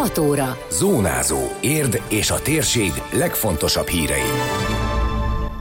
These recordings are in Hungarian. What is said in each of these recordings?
6 óra. Zónázó. Érd és a térség legfontosabb hírei.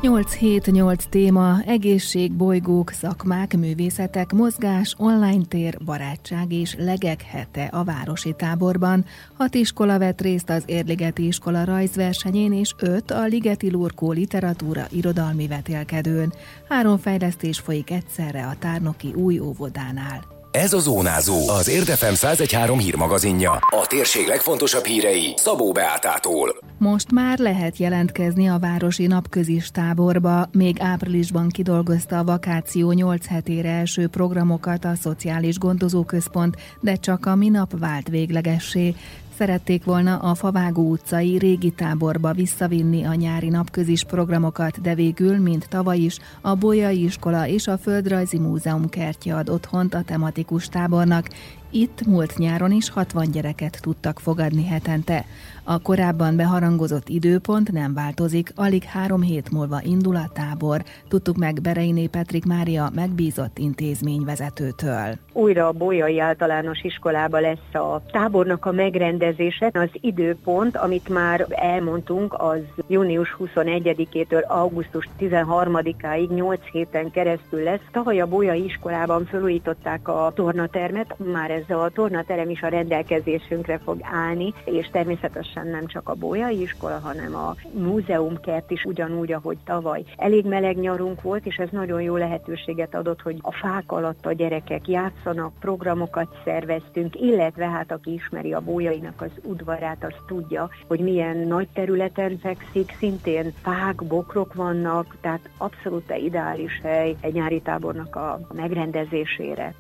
8-7-8 téma, egészség, bolygók, szakmák, művészetek, mozgás, online tér, barátság és legek hete a városi táborban. Hat iskola vett részt az Érligeti iskola rajzversenyén, és öt a Ligeti Lurkó literatúra irodalmi vetélkedőn. Három fejlesztés folyik egyszerre a tárnoki új óvodánál. Ez a Zónázó, az Érdefem 1013 hírmagazinja. A térség legfontosabb hírei Szabó Beátától. Most már lehet jelentkezni a Városi Napközis táborba. Még áprilisban kidolgozta a vakáció 8 hetére első programokat a Szociális Gondozóközpont, de csak a minap vált véglegessé. Szerették volna a Favágó utcai régi táborba visszavinni a nyári napközis programokat, de végül, mint tavaly is, a Bolyai Iskola és a Földrajzi Múzeum kertje ad otthont a tematikus tábornak. Itt múlt nyáron is 60 gyereket tudtak fogadni hetente. A korábban beharangozott időpont nem változik, alig három hét múlva indul a tábor. Tudtuk meg Bereiné Petrik Mária megbízott intézményvezetőtől. Újra a Bolyai Általános Iskolába lesz a tábornak a megrendezése. Az időpont, amit már elmondtunk, az június 21-től augusztus 13-áig 8 héten keresztül lesz. Tavaly a Bolyai Iskolában felújították a tornatermet, már ez a tornaterem is a rendelkezésünkre fog állni, és természetesen nem csak a Bolyai iskola, hanem a múzeumkert is ugyanúgy, ahogy tavaly. Elég meleg nyarunk volt, és ez nagyon jó lehetőséget adott, hogy a fák alatt a gyerekek játszanak, programokat szerveztünk, illetve hát aki ismeri a Bolyainak az udvarát, az tudja, hogy milyen nagy területen fekszik, szintén fák, bokrok vannak, tehát abszolút ideális hely egy nyári tábornak a megrendezésére.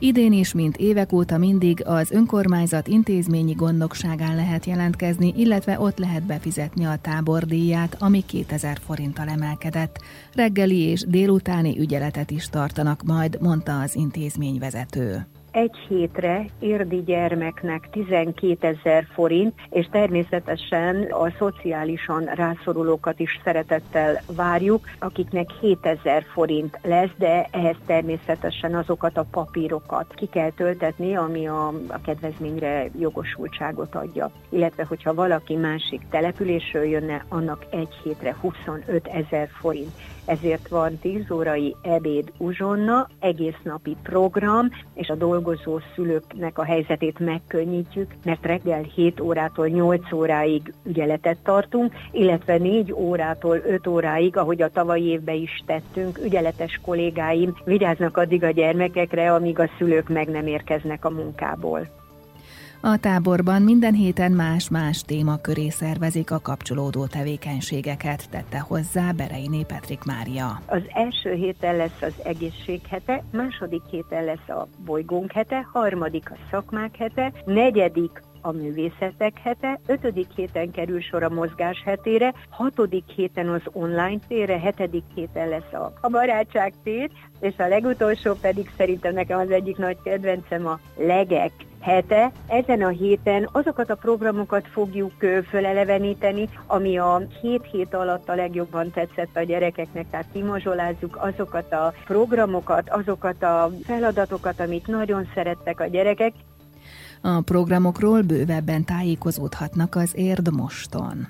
Idén is, mint évek óta mindig az önkormányzat intézményi gondnokságán lehet jelentkezni, illetve ott lehet befizetni a tábordíját, ami 2000 forinttal emelkedett. Reggeli és délutáni ügyeletet is tartanak majd, mondta az intézményvezető egy hétre érdi gyermeknek 12 ezer forint, és természetesen a szociálisan rászorulókat is szeretettel várjuk, akiknek 7 ezer forint lesz, de ehhez természetesen azokat a papírokat ki kell töltetni, ami a, a kedvezményre jogosultságot adja. Illetve, hogyha valaki másik településről jönne, annak egy hétre 25 ezer forint ezért van 10 órai ebéd uzsonna, egész napi program, és a dolgozó szülőknek a helyzetét megkönnyítjük, mert reggel 7 órától 8 óráig ügyeletet tartunk, illetve 4 órától 5 óráig, ahogy a tavalyi évben is tettünk, ügyeletes kollégáim vigyáznak addig a gyermekekre, amíg a szülők meg nem érkeznek a munkából. A táborban minden héten más-más témaköré szervezik a kapcsolódó tevékenységeket, tette hozzá Bereiné Petrik Mária. Az első héten lesz az egészség hete, második héten lesz a bolygónk hete, harmadik a szakmák hete, negyedik a művészetek hete, ötödik héten kerül sor a mozgás hetére, hatodik héten az online térre, hetedik héten lesz a, a barátság tér, és a legutolsó pedig szerintem nekem az egyik nagy kedvencem a legek hete. Ezen a héten azokat a programokat fogjuk föleleveníteni, ami a hét hét alatt a legjobban tetszett a gyerekeknek, tehát kimazsolázzuk azokat a programokat, azokat a feladatokat, amit nagyon szerettek a gyerekek. A programokról bővebben tájékozódhatnak az Érd moston.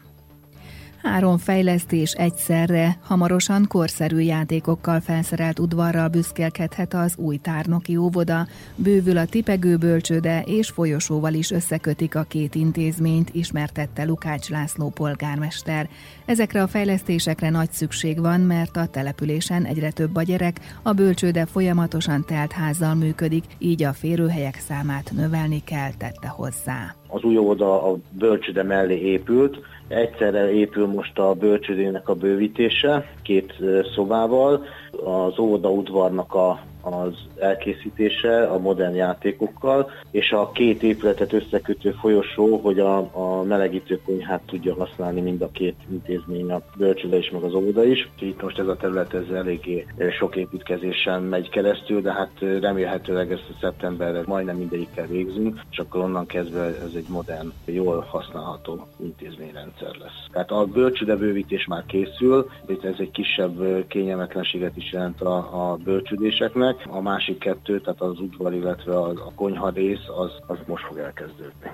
Három fejlesztés egyszerre, hamarosan korszerű játékokkal felszerelt udvarral büszkélkedhet az új tárnoki óvoda, bővül a tipegő bölcsőde és folyosóval is összekötik a két intézményt, ismertette Lukács László polgármester. Ezekre a fejlesztésekre nagy szükség van, mert a településen egyre több a gyerek, a bölcsőde folyamatosan telt házzal működik, így a férőhelyek számát növelni kell, tette hozzá. Az új óvoda a bölcsőde mellé épült, Egyszerre épül most a bölcsődének a bővítése, két szobával, az óvoda udvarnak a az elkészítése a modern játékokkal, és a két épületet összekötő folyosó, hogy a, a melegítő konyhát tudja használni mind a két intézmény, a bölcsőde is, meg az óvoda is. Itt most ez a terület ez eléggé sok építkezésen megy keresztül, de hát remélhetőleg ezt a szeptemberre majdnem mindegyikkel végzünk, és akkor onnan kezdve ez egy modern, jól használható intézményrendszer lesz. Tehát a bölcsőde bővítés már készül, itt ez egy kisebb kényelmetlenséget is jelent a, a bölcsődéseknek, a másik kettő, tehát az udvar, illetve a, a konyha rész, az, az most fog elkezdődni.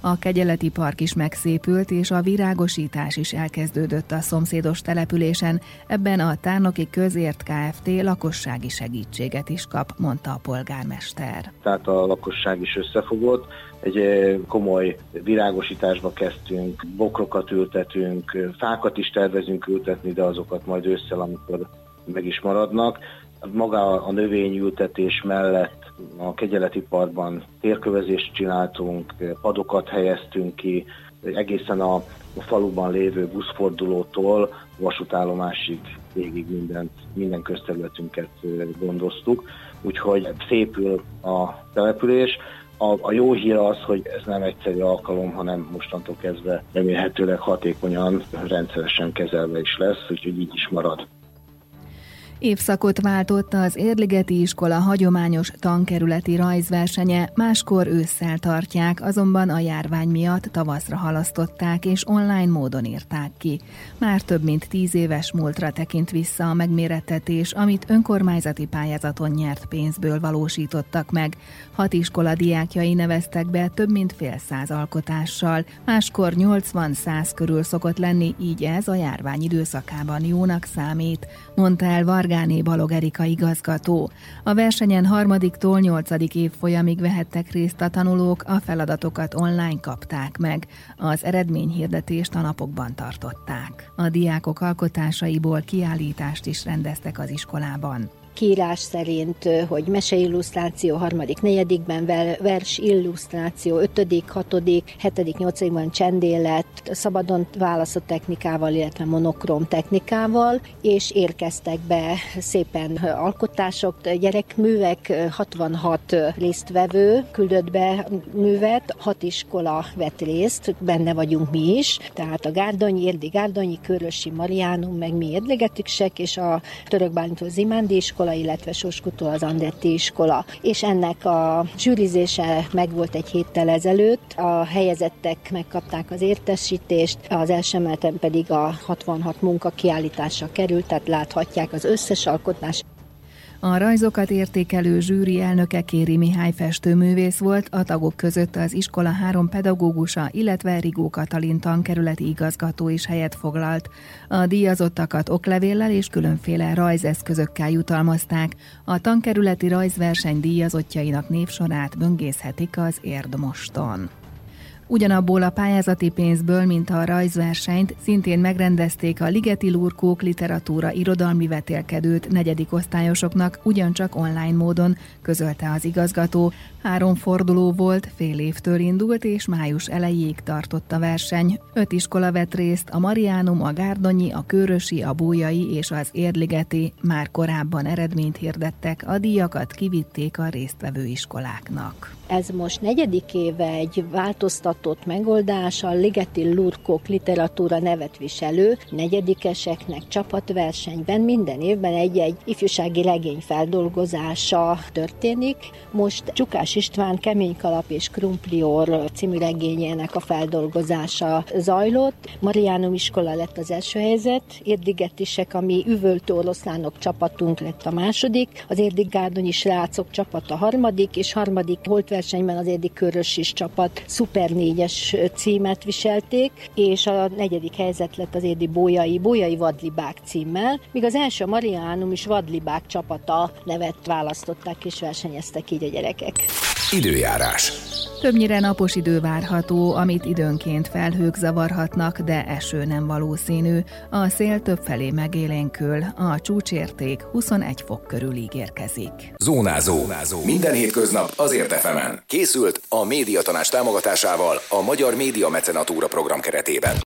A kegyeleti park is megszépült, és a virágosítás is elkezdődött a szomszédos településen. Ebben a Tárnoki Közért Kft. lakossági segítséget is kap, mondta a polgármester. Tehát a lakosság is összefogott, egy eh, komoly virágosításba kezdtünk, bokrokat ültetünk, fákat is tervezünk ültetni, de azokat majd ősszel, amikor meg is maradnak. Maga a növényültetés mellett a kegyeleti parkban térkövezést csináltunk, padokat helyeztünk ki, egészen a, a faluban lévő buszfordulótól vasútállomásig végig mindent, minden közterületünket gondoztuk, úgyhogy szépül a település. A, a jó hír az, hogy ez nem egyszerű alkalom, hanem mostantól kezdve remélhetőleg hatékonyan, rendszeresen kezelve is lesz, úgyhogy így is marad. Évszakot váltott az Érligeti iskola hagyományos tankerületi rajzversenye, máskor ősszel tartják, azonban a járvány miatt tavaszra halasztották és online módon írták ki. Már több mint tíz éves múltra tekint vissza a megmérettetés, amit önkormányzati pályázaton nyert pénzből valósítottak meg. Hat iskola diákjai neveztek be több mint fél száz alkotással, máskor 80-100 körül szokott lenni, így ez a járvány időszakában jónak számít, mondta el Vargáné Balog Erika igazgató. A versenyen harmadiktól nyolcadik évfolyamig vehettek részt a tanulók, a feladatokat online kapták meg. Az eredményhirdetést a napokban tartották. A diákok alkotásaiból kiállítást is rendeztek az iskolában kiírás szerint, hogy meseillusztráció harmadik, negyedikben, vers illusztráció, ötödik, hatodik, hetedik, nyolcadikban csendélet, szabadon választott technikával, illetve monokrom technikával, és érkeztek be szépen alkotások, gyerekművek, 66 résztvevő küldött be művet, hat iskola vett részt, benne vagyunk mi is, tehát a Gárdonyi, Érdi Gárdonyi, Körösi Mariánum, meg mi Érdlegetisek, és a Török Bálintó Zimándi iskola, iskola, illetve Soskutó az Andetti iskola. És ennek a zsűrizése megvolt egy héttel ezelőtt, a helyezettek megkapták az értesítést, az első pedig a 66 munka kiállítása került, tehát láthatják az összes alkotás a rajzokat értékelő zsűri elnöke Kéri Mihály festőművész volt, a tagok között az iskola három pedagógusa, illetve Rigó Katalin tankerületi igazgató is helyet foglalt. A díjazottakat oklevéllel és különféle rajzeszközökkel jutalmazták. A tankerületi rajzverseny díjazottjainak névsorát böngészhetik az Érdmoston. Ugyanabból a pályázati pénzből, mint a rajzversenyt, szintén megrendezték a Ligeti Lurkók literatúra irodalmi vetélkedőt negyedik osztályosoknak ugyancsak online módon, közölte az igazgató. Három forduló volt, fél évtől indult és május elejéig tartott a verseny. Öt iskola vett részt, a Mariánum, a Gárdonyi, a Körösi, a Bójai és az Érligeti már korábban eredményt hirdettek, a díjakat kivitték a résztvevő iskoláknak. Ez most negyedik éve egy változtatott megoldás, a Ligeti Lurkok literatúra nevet viselő, negyedikeseknek csapatversenyben minden évben egy-egy ifjúsági regény feldolgozása történik. Most Csukás István Kemény Kalap és Krumplior című regényének a feldolgozása zajlott. Mariánum iskola lett az első helyzet, Érdigetisek, ami üvöltő oroszlánok csapatunk lett a második, az Érdigárdonyi srácok csapat a harmadik, és harmadik volt versenyben az Érdi Körös csapat szuper négyes címet viselték, és a negyedik helyzet lett az Érdi Bójai, Bójai Vadlibák címmel, míg az első Mariánum is Vadlibák csapata nevet választották és versenyeztek így a gyerekek. Időjárás. Többnyire napos idő várható, amit időnként felhők zavarhatnak, de eső nem valószínű. A szél több felé megélénkül, a csúcsérték 21 fok körül ígérkezik. Zónázó. Zónázó. Minden hétköznap azért efemen. Készült a médiatanás támogatásával a Magyar Média Mecenatúra program keretében.